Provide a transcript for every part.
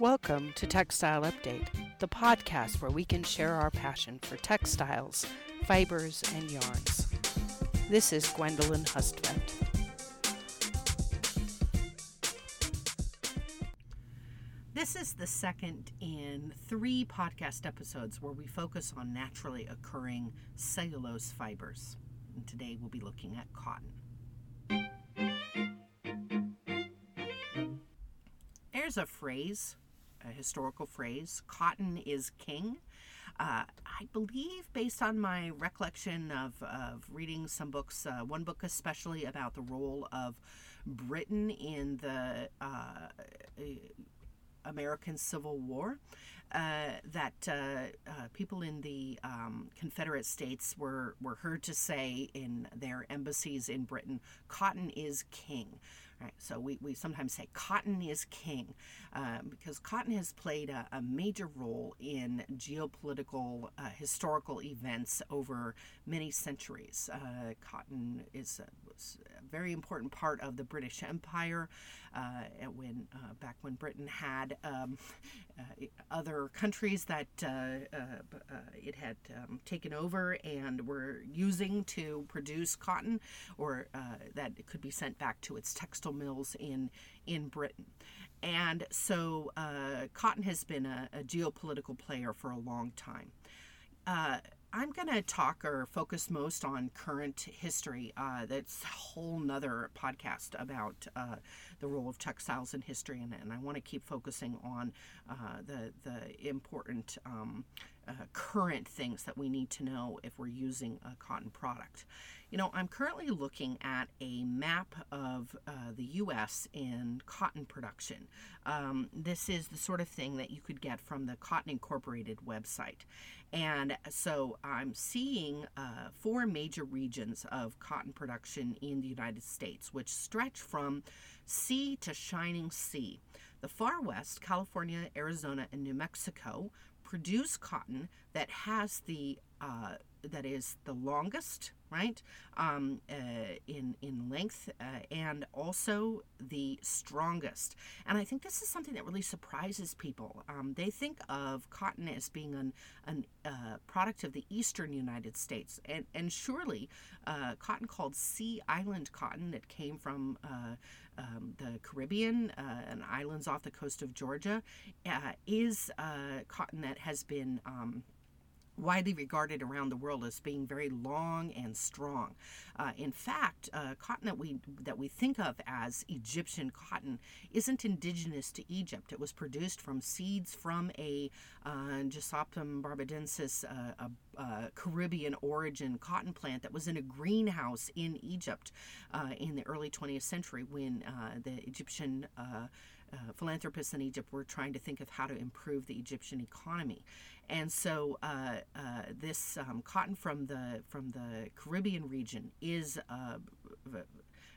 Welcome to Textile Update, the podcast where we can share our passion for textiles, fibers, and yarns. This is Gwendolyn Hustvedt. This is the second in three podcast episodes where we focus on naturally occurring cellulose fibers. And today we'll be looking at cotton. There's a phrase a historical phrase cotton is king. Uh, I believe, based on my recollection of, of reading some books, uh, one book especially about the role of Britain in the uh, American Civil War, uh, that uh, uh, people in the um, Confederate States were, were heard to say in their embassies in Britain, cotton is king. Right, so we, we sometimes say cotton is king um, because cotton has played a, a major role in geopolitical uh, historical events over many centuries. Uh, cotton is a, a very important part of the British Empire when uh, back when Britain had um, uh, other countries that it had um, taken over and were using to produce cotton or that it could be sent back to its textile mills in in Britain. And so uh, cotton has been a, a, geopolitical player for a long time. Uh, I'm going to talk or focus most on current history. Uh, that's a whole nother podcast about uh, the role of textiles in history, and, and I want to keep focusing on uh, the the important um, uh, current things that we need to know if we're using a cotton product. You know, I'm currently looking at a map of uh, the U.S. in cotton production. Um, this is the sort of thing that you could get from the Cotton Incorporated website. And so I'm seeing uh, four major regions of cotton production in the United States, which stretch from sea to shining sea. The far west, California, Arizona, and New Mexico, produce cotton that has the uh, that is the longest, right, um, uh, in in length, uh, and also the strongest. And I think this is something that really surprises people. Um, they think of cotton as being an an uh, product of the eastern United States, and and surely uh, cotton called Sea Island cotton that came from uh, um, the Caribbean uh, and islands off the coast of Georgia is cotton that has been um, widely regarded around the world as being very long and strong. Uh, in fact, uh, cotton that we that we think of as Egyptian cotton isn't indigenous to Egypt. It was produced from seeds from a uh, Gossypium barbadensis, uh, a, a, Caribbean origin cotton plant that was in a greenhouse in Egypt uh, in the early 20th century when uh, the Egyptian uh, philanthropists in Egypt were trying to think of how to improve the Egyptian economy. And so uh, uh, this um, cotton from the from the Caribbean region is uh,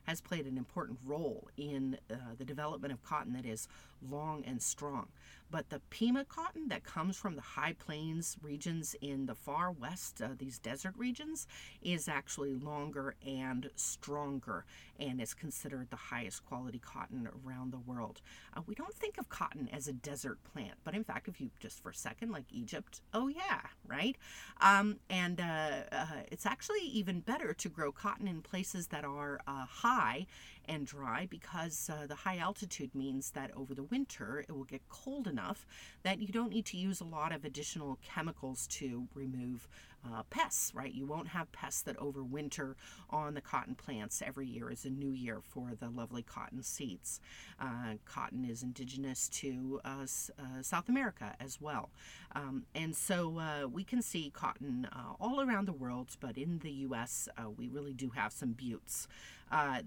has played an important role in uh, the development of cotton that is long and strong. But the Pima cotton that comes from the high plains regions in the far west, uh, these desert regions, is actually longer and stronger and is considered the highest quality cotton around the world. Uh, we don't think of cotton as a desert plant, but in fact, if you just for a second, like Egypt, oh yeah, right? Um, and uh, uh it's actually even better to grow cotton in places that are uh, high and dry because uh, the high altitude means that over the winter it will get cold enough that you don't need to use a lot of additional chemicals to remove uh, pests, right? You won't have pests that overwinter on the cotton plants. Every year is a new year for the lovely cotton seeds. Uh, cotton is indigenous to uh, South America as well. Um, and so uh, we can see cotton uh, all around the world, but in the U.S., we really do have some buttes.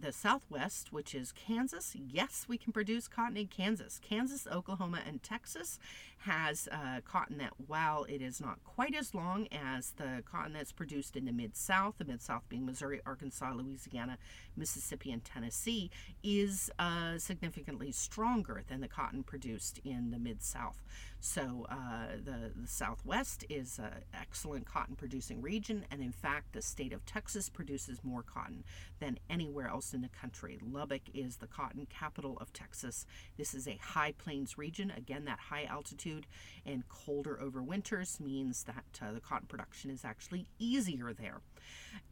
The Southwest, which is Kansas, yes, we can produce cotton in Kansas. Kansas, Oklahoma, and Texas has cotton that, while it is not quite as long as the the cotton that's produced in the Mid South, the Mid South being Missouri, Arkansas, Louisiana, Mississippi, and Tennessee, is uh, significantly stronger than the cotton produced in the Mid South. So uh, the, the Southwest is an excellent cotton producing region, and in fact, the state of Texas produces more cotton than anywhere else in the country. Lubbock is the cotton capital of Texas. This is a high plains region. Again, that high altitude and colder over winters means that uh, the cotton production is actually easier there.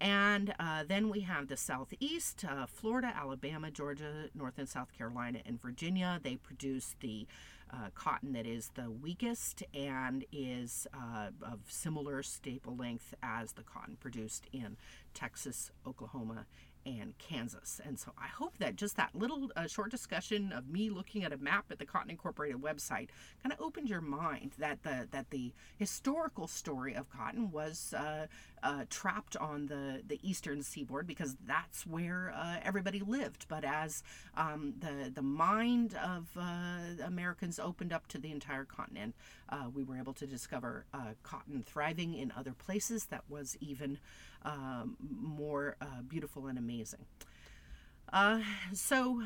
And uh, then we have the southeast uh, Florida, Alabama, Georgia, North and South Carolina, and Virginia. They produce the uh, cotton that is the weakest and is uh, of similar staple length as the cotton produced in Texas, Oklahoma, and Kansas. And so I hope that just that little uh, short discussion of me looking at a map at the Cotton Incorporated website kind of opened your mind that the that the historical story of cotton was uh, uh, trapped on the the eastern seaboard because that's where uh, everybody lived. But as um, the the mind of uh, Americans opened up to the entire continent, uh, we were able to discover cotton thriving in other places that was even um, more beautiful and amazing. so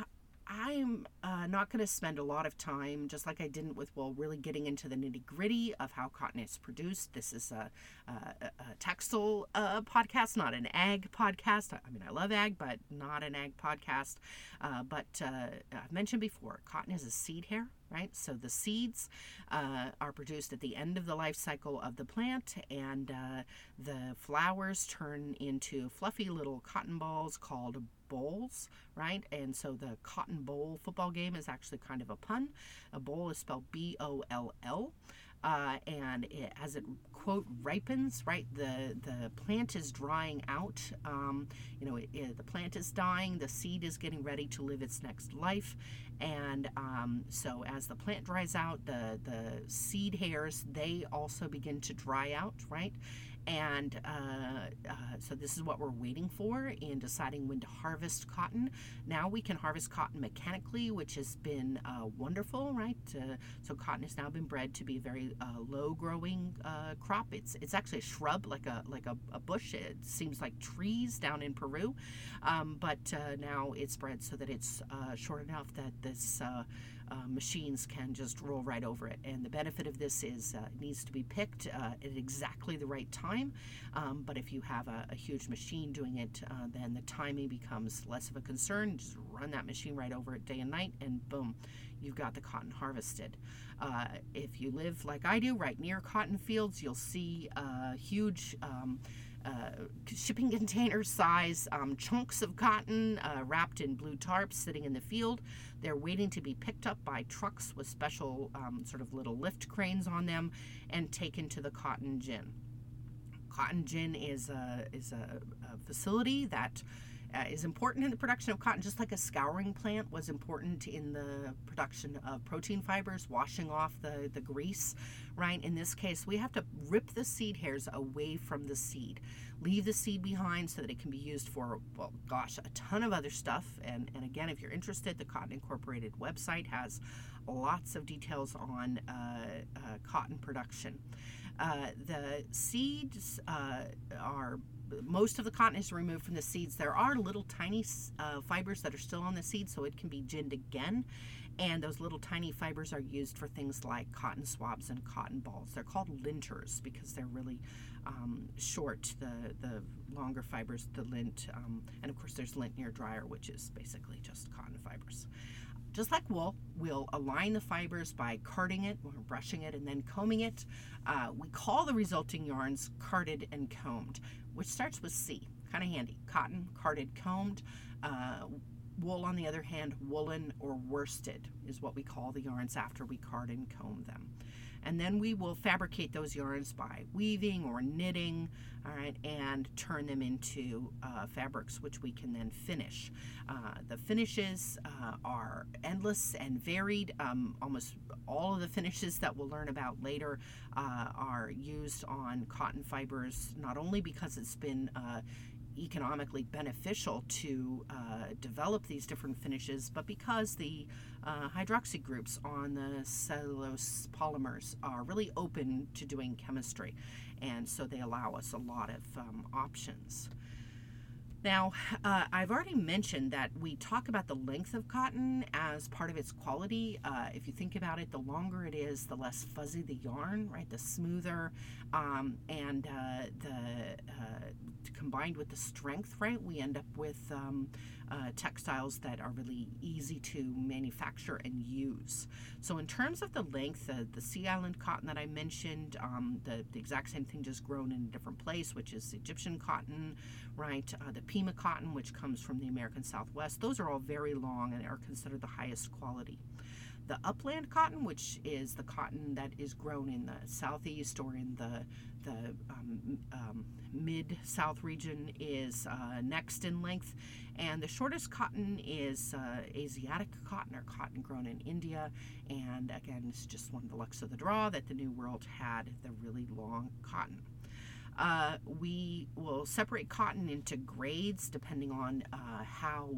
I'm uh, not going to spend a lot of time, just like I didn't with well, really getting into the nitty gritty of how cotton is produced. This is a, a, a textile uh, podcast, not an ag podcast. I mean, I love ag, but not an ag podcast. Uh, but uh, I've mentioned before, cotton is a seed hair, right? So the seeds uh, are produced at the end of the life cycle of the plant, and uh, the flowers turn into fluffy little cotton balls called bolls, right? And so the Cotton Bowl football game is actually kind of a pun. A bowl is spelled B O L L. Uh, and it, as it quote ripens, right, the the plant is drying out. Um, you know, it, it, the plant is dying. The seed is getting ready to live its next life, and um, so as the plant dries out, the the seed hairs they also begin to dry out, right, and uh, uh, so this is what we're waiting for in deciding when to harvest cotton. Now we can harvest cotton mechanically, which has been uh, wonderful, right? Uh, so cotton has now been bred to be a very uh, low-growing uh, crop. It's it's actually a shrub, like a like a, a bush. It seems like trees down in Peru, um, but now it's bred so that it's short enough that this uh, machines can just roll right over it. And the benefit of this is uh, it needs to be picked uh, at exactly the right time. Um, but if you have a, a huge machine doing it, uh, then the timing becomes less of a concern. Just run that machine right over it day and night, and boom, you've got the cotton harvested. Uh, if you live like I do, right near cotton fields, you'll see huge. Um, uh, shipping container size um, chunks of cotton uh, wrapped in blue tarps sitting in the field. They're waiting to be picked up by trucks with special um, sort of little lift cranes on them and taken to the cotton gin. Cotton gin is a, is a, a facility that uh, is important in the production of cotton, just like a scouring plant was important in the production of protein fibers, washing off the, the grease, right? In this case, we have to rip the seed hairs away from the seed, leave the seed behind so that it can be used for, well, gosh, a ton of other stuff. And, and again, if you're interested, the Cotton Incorporated website has lots of details on uh, uh, cotton production. Uh, the seeds uh, are most of the cotton is removed from the seeds. There are little tiny uh, fibers that are still on the seed, so it can be ginned again. And those little tiny fibers are used for things like cotton swabs and cotton balls. They're called linters because they're really um, short, the, the longer fibers, the lint. Um, and of course, there's lint near dryer, which is basically just cotton fibers. Just like wool, we'll align the fibers by carding it, or brushing it, and then combing it. Uh, we call the resulting yarns carded and combed which starts with C. Kind of handy. Cotton, carded, combed. Uh, wool, on the other hand, woolen or worsted is what we call the yarns after we card and comb them. And then we will fabricate those yarns by weaving or knitting, all right, and turn them into uh, fabrics which we can then finish. Uh, the finishes uh, are endless and varied. Um, almost all of the finishes that we'll learn about later uh, are used on cotton fibers, not only because it's been uh, economically beneficial to uh, develop these different finishes, but because the uh, hydroxy groups on the cellulose polymers are really open to doing chemistry, and so they allow us a lot of um, options. Now, uh, I've already mentioned that we talk about the length of cotton as part of its quality. Uh, if you think about it, the longer it is, the less fuzzy the yarn, right? The smoother, um, and uh, the uh, combined with the strength, right, we end up with um, uh, textiles that are really easy to manufacture and use. So, in terms of the length, the, the Sea Island cotton that I mentioned, um, the, the exact same thing just grown in a different place, which is Egyptian cotton, right? Uh, the Pima cotton, which comes from the American Southwest, those are all very long and are considered the highest quality the upland cotton, which is the cotton that is grown in the southeast or in the the um, um, mid south region, is uh, next in length, and the shortest cotton is uh, Asiatic cotton or cotton grown in India. And again, it's just one of the lucks of the draw that the New World had the really long cotton. Uh, we will separate cotton into grades depending on uh, how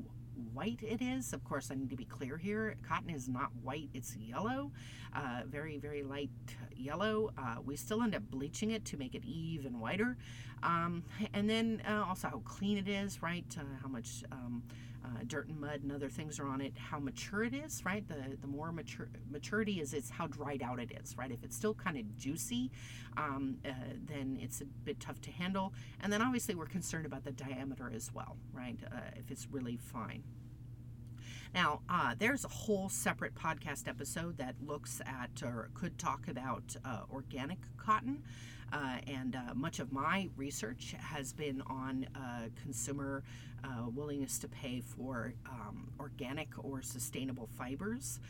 white it is. Of course, I need to be clear here. Cotton is not white, it's yellow, uh, very, very light yellow. Uh, we still end up bleaching it to make it even whiter. Um, and then uh, also how clean it is, right? Uh, how much. Um, uh, dirt and mud and other things are on it, how mature it is, right? The the more mature maturity is, it's how dried out it is, right? If it's still kind of juicy, um, uh, then it's a bit tough to handle. And then obviously we're concerned about the diameter as well, right? Uh, if it's really fine. Now, uh, there's a whole separate podcast episode that looks at or could talk about uh, organic cotton. Uh, and uh, much of my research has been on uh, consumer willingness to pay for um, organic or sustainable fibers.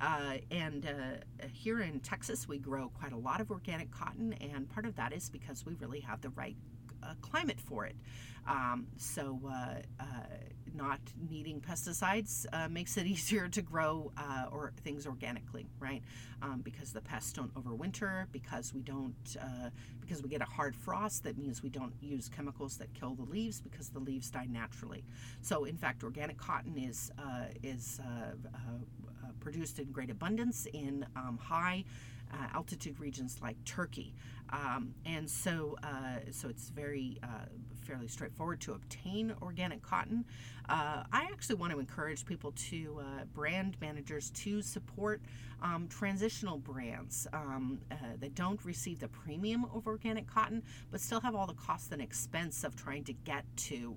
Uh, and uh, here in Texas, we grow quite a lot of organic cotton, and part of that is because we really have the right climate for it. Um, so, not needing pesticides uh, makes it easier to grow uh, or things organically, right? Um, because the pests don't overwinter, because we don't, uh, because we get a hard frost. That means we don't use chemicals that kill the leaves because the leaves die naturally. So, in fact, organic cotton is uh, is uh, uh, produced in great abundance in um, high uh, altitude regions like Turkey. Um, and so, uh, so it's very uh, fairly straightforward to obtain organic cotton. Uh, I actually want to encourage people to uh, brand managers to support um, transitional brands um, uh, that don't receive the premium of organic cotton, but still have all the cost and expense of trying to get to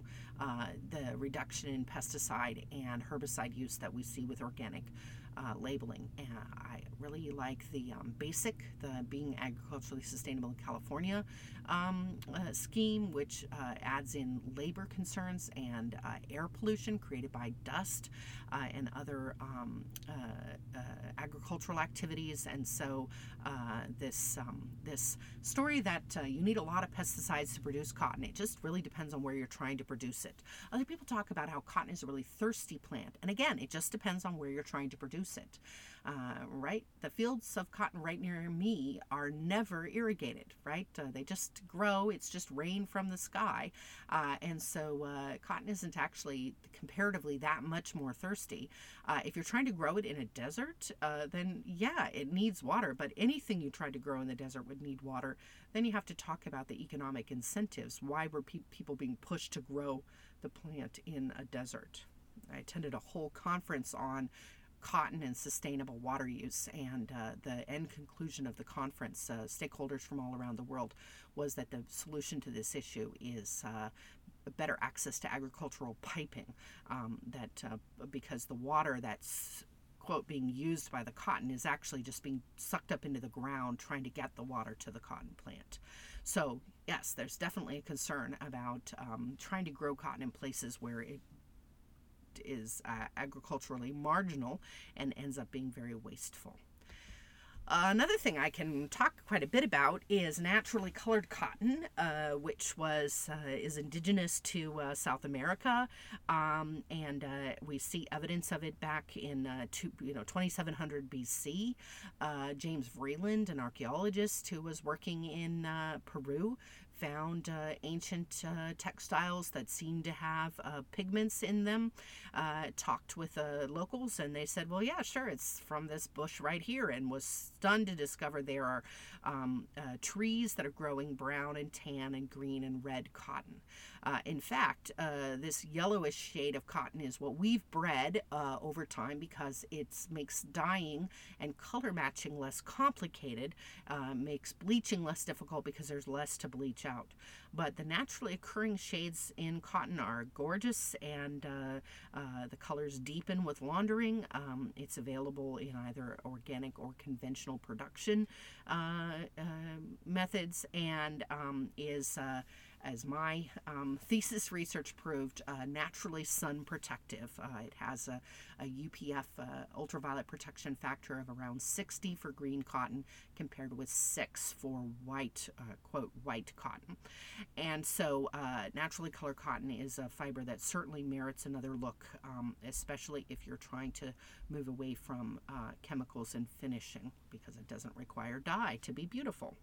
the reduction in pesticide and herbicide use that we see with organic uh, labeling. And I really like the um, basic, the being agriculturally sustainable in California um, uh, scheme, which uh, adds in labor concerns and uh, air pollution created by dust uh, and other um, uh, agricultural activities. And so this um, this story that you need a lot of pesticides to produce cotton, it just really depends on where you're trying to produce it. Other people talk about how cotton is a really thirsty plant, and again, it just depends on where you're trying to produce it uh, right? The fields of cotton right near me are never irrigated, right? Uh, they just grow, it's just rain from the sky. Uh, and so uh, cotton isn't actually comparatively that much more thirsty. Uh, if you're trying to grow it in a desert, uh, then yeah, it needs water, but anything you try to grow in the desert would need water. Then you have to talk about the economic incentives. Why were pe- people being pushed to grow the plant in a desert? I attended a whole conference on cotton and sustainable water use. And uh, the end conclusion of the conference, uh, stakeholders from all around the world, was that the solution to this issue is uh, better access to agricultural piping. Um, that uh, because the water that's quote being used by the cotton is actually just being sucked up into the ground trying to get the water to the cotton plant. So yes, there's definitely a concern about um, trying to grow cotton in places where it is uh, agriculturally marginal and ends up being very wasteful. Another thing I can talk quite a bit about is naturally colored cotton, uh, which was uh, is indigenous to uh, South America, um, and uh, we see evidence of it back in uh, two, you know 2700 BC. James Vreeland, an archaeologist who was working in Peru, found uh, ancient uh, textiles that seemed to have uh, pigments in them. Uh, talked with uh, locals, and they said, "Well, yeah, sure, it's from this bush right here," and was stunned to discover there are um, trees that are growing brown and tan and green and red cotton. Uh, in fact, uh, this yellowish shade of cotton is what we've bred uh, over time because it makes dyeing and color matching less complicated, uh, makes bleaching less difficult because there's less to bleach out. But the naturally occurring shades in cotton are gorgeous and uh, uh, the colors deepen with laundering. Um, it's available in either organic or conventional production methods and um, is as my um, thesis research proved, uh, naturally sun protective. Uh, it has a, a UPF uh, ultraviolet protection factor of around 60 for green cotton compared with 6 for white, uh, quote, white cotton. And so uh, naturally colored cotton is a fiber that certainly merits another look, um, especially if you're trying to move away from uh, chemicals and finishing because it doesn't require dye to be beautiful.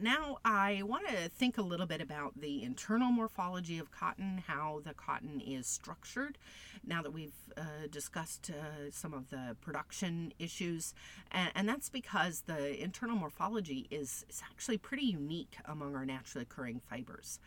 Now I want to think a little bit about the internal morphology of cotton, how the cotton is structured. Now that we've uh, discussed uh, some of the production issues, and, and, that's because the internal morphology is, is actually pretty unique among our naturally occurring fibers.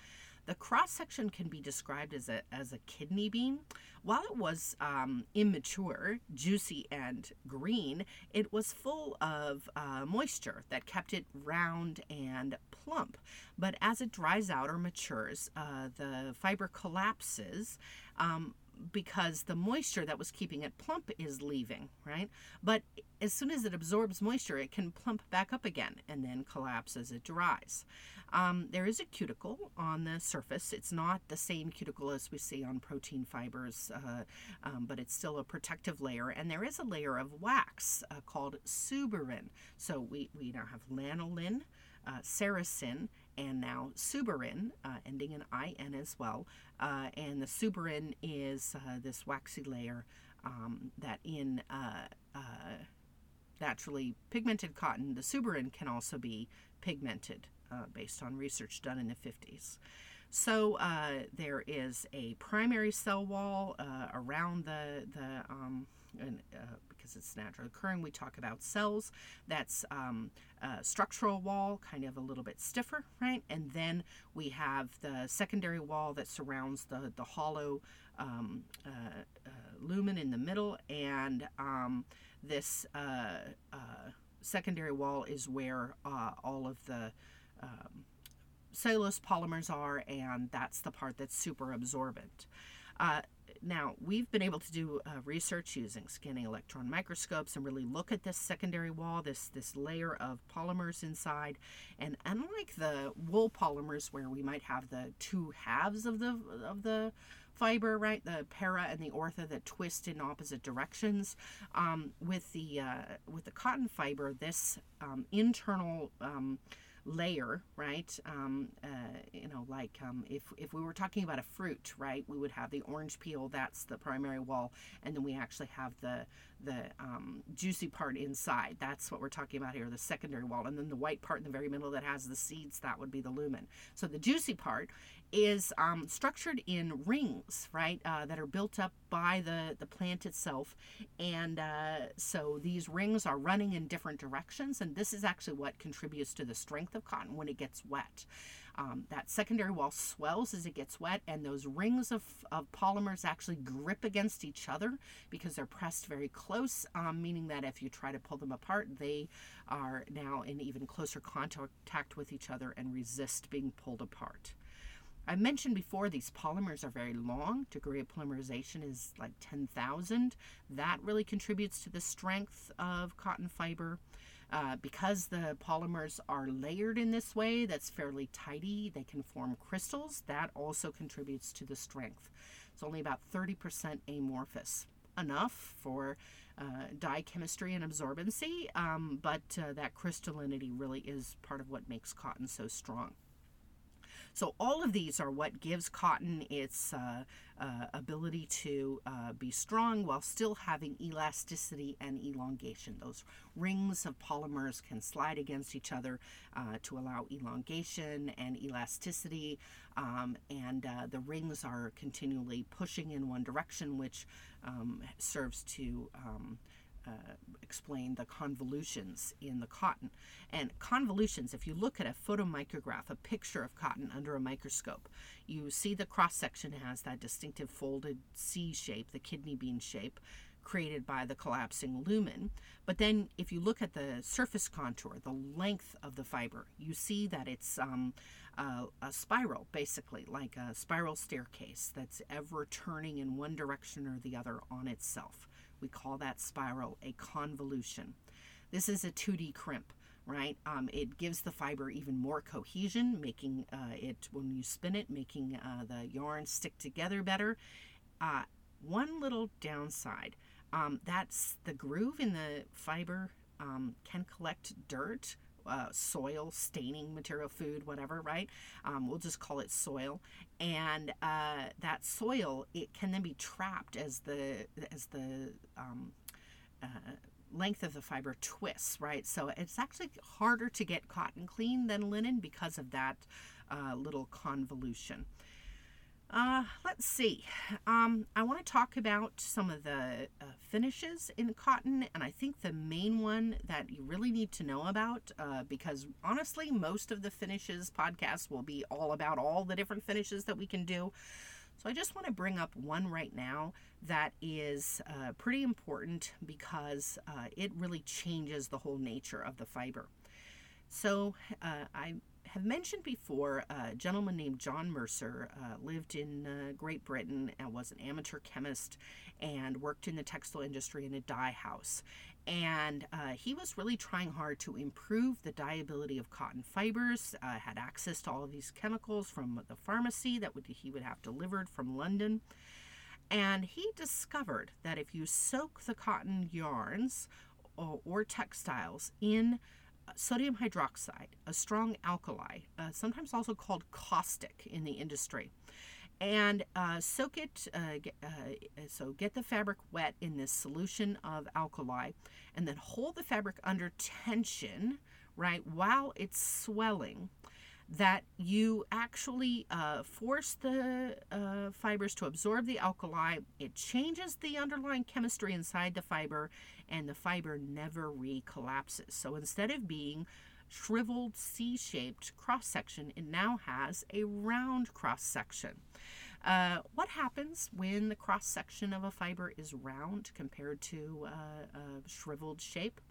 The cross section can be described as a, as a kidney bean. While it was um, immature, juicy, and green, it was full of uh, moisture that kept it round and plump. But as it dries out or matures, uh, the fiber collapses. Um, because the moisture that was keeping it plump is leaving, right? But as soon as it absorbs moisture, it can plump back up again and then collapse as it dries. Um, there is a cuticle on the surface. It's not the same cuticle as we see on protein fibers, uh, um, but it's still a protective layer. And there is a layer of wax uh, called suberin. So we, we now have lanolin, uh, and now suberin, uh, ending in in as well. Uh, and the suberin is uh, this waxy layer um, that in naturally pigmented cotton, the suberin can also be pigmented uh, based on research done in the 50s. So uh, there is a primary cell wall uh, around the the um, and, uh, because it's naturally occurring, we talk about cells. That's um, structural wall, kind of a little bit stiffer, right? And then we have the secondary wall that surrounds the the hollow um, uh, uh, lumen in the middle, and um, this secondary wall is where all of the um, cellulose polymers are, and that's the part that's super absorbent. Uh, now, we've been able to do uh, research using scanning electron microscopes and really look at this secondary wall, this, this layer of polymers inside. And unlike the wool polymers, where we might have the two halves of the, of the fiber, right, the para and the ortho that twist in opposite directions, um, with, the, uh, with the cotton fiber, this um, internal um, layer, right? Um, uh, you know, like um, if, if we were talking about a fruit, right, we would have the orange peel, that's the primary wall, and then we actually have the, the um, juicy part inside. That's what we're talking about here, the secondary wall. And then the white part in the very middle that has the seeds, that would be the lumen. So the juicy part is um, structured in rings, right, uh, that are built up by the, the plant itself. And uh, so these rings are running in different directions, and this is actually what contributes to the strength of cotton when it gets wet. Um, that secondary wall swells as it gets wet, and those rings of, of polymers actually grip against each other because they're pressed very close, um, meaning that if you try to pull them apart, they are now in even closer contact with each other and resist being pulled apart. I mentioned before these polymers are very long. Degree of polymerization is like 10,000. That really contributes to the strength of cotton fiber. Uh, because the polymers are layered in this way, that's fairly tidy, they can form crystals. That also contributes to the strength. It's only about 30% amorphous. Enough for uh, dye chemistry and absorbency, um, but uh, that crystallinity really is part of what makes cotton so strong. So all of these are what gives cotton its uh, uh, ability to uh, be strong while still having elasticity and elongation. Those rings of polymers can slide against each other uh, to allow elongation and elasticity, um, and uh, the rings are continually pushing in one direction, which um, serves to um, uh, explain the convolutions in the cotton. And convolutions, if you look at a photomicrograph, a picture of cotton under a microscope, you see the cross section has that distinctive folded C shape, the kidney bean shape created by the collapsing lumen. But then, if you look at the surface contour, the length of the fiber, you see that it's um, uh, a spiral, basically, like a spiral staircase that's ever turning in one direction or the other on itself. We call that spiral a convolution. This is a 2D crimp, right? Um, it gives the fiber even more cohesion, making uh, it, when you spin it, making uh, the yarn stick together better. Uh, one little downside um, that's the groove in the fiber um, can collect dirt. Uh, soil, staining material, food, whatever, right? Um, we'll just call it soil, and uh, that soil it can then be trapped as the as the um, uh, length of the fiber twists, right? So it's actually harder to get cotton clean than linen because of that uh, little convolution. Uh, let's see. Um, I want to talk about some of the uh, finishes in cotton, and I think the main one that you really need to know about, uh, because honestly, most of the finishes podcast will be all about all the different finishes that we can do. So I just want to bring up one right now that is uh, pretty important because uh, it really changes the whole nature of the fiber. So uh, I have mentioned before, a gentleman named John Mercer uh, lived in uh, Great Britain and was an amateur chemist and worked in the textile industry in a dye house. And uh, he was really trying hard to improve the dyeability of cotton fibers, uh, had access to all of these chemicals from the pharmacy that would, he would have delivered from London. And he discovered that if you soak the cotton yarns or, or textiles in sodium hydroxide, a strong alkali, uh, sometimes also called caustic in the industry. And uh, soak it, uh, get, uh, so get the fabric wet in this solution of alkali, and then hold the fabric under tension, right, while it's swelling that you actually uh, force the uh, fibers to absorb the alkali. It changes the underlying chemistry inside the fiber, and the fiber never recollapses. So instead of being shriveled C shaped cross section, it now has a round cross section. Uh, what happens when the cross section of a fiber is round compared to uh, a shriveled shape?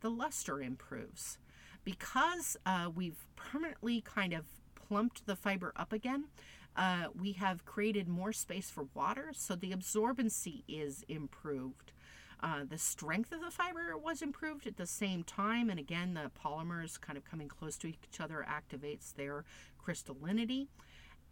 The luster improves because uh, we've permanently kind of plumped the fiber up again, uh, we have created more space for water, so the absorbency is improved. Uh, the strength of the fiber was improved at the same time, and again, the polymers kind of coming close to each other activates their crystallinity.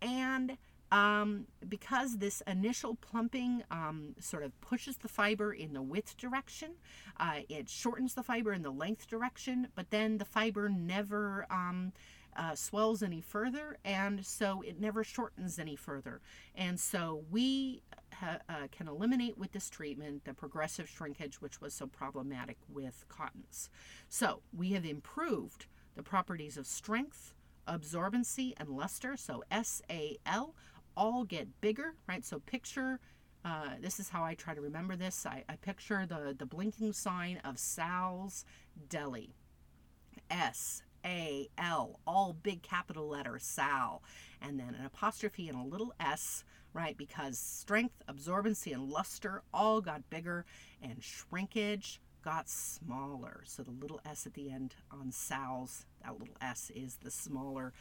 And um, because this initial plumping um, sort of pushes the fiber in the width direction, uh, it shortens the fiber in the length direction, but then the fiber never um, uh, swells any further, and so it never shortens any further. And so we ha- uh, can eliminate with this treatment the progressive shrinkage, which was so problematic with cottons. So we have improved the properties of strength, absorbency, and luster. So SAL all get bigger, right? So picture, uh, this is how I try to remember this. I, I picture the, the blinking sign of Sal's Deli. S A L, all big capital letter Sal, and then an apostrophe and a little S, right? Because strength, absorbency, and luster all got bigger, and shrinkage got smaller. So the little S at the end on Sal's, that little S is the smaller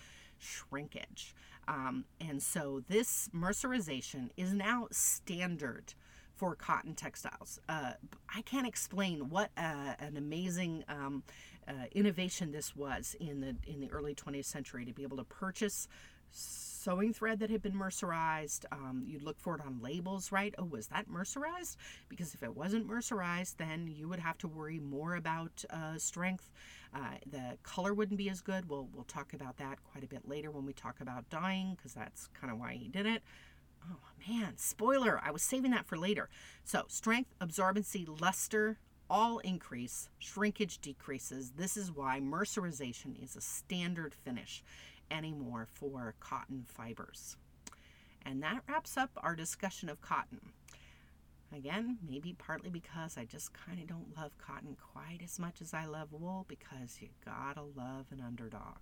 shrinkage. Um, and so this mercerization is now standard for cotton textiles. Uh, I can't explain what uh, an amazing um, uh, innovation this was in the in the early 20th century to be able to purchase sewing thread that had been mercerized. Um, you'd look for it on labels, right? Oh, was that mercerized? Because if it wasn't mercerized, then you would have to worry more about uh, strength. Uh, the color wouldn't be as good. We'll, we'll talk about that quite a bit later when we talk about dyeing, because that's kind of why he did it. Oh man, spoiler, I was saving that for later. So, strength, absorbency, luster, all increase, shrinkage decreases. This is why mercerization is a standard finish anymore for cotton fibers. And that wraps up our discussion of cotton. Again, maybe partly because I just kind of don't love cotton quite as much as I love wool because you gotta love an underdog.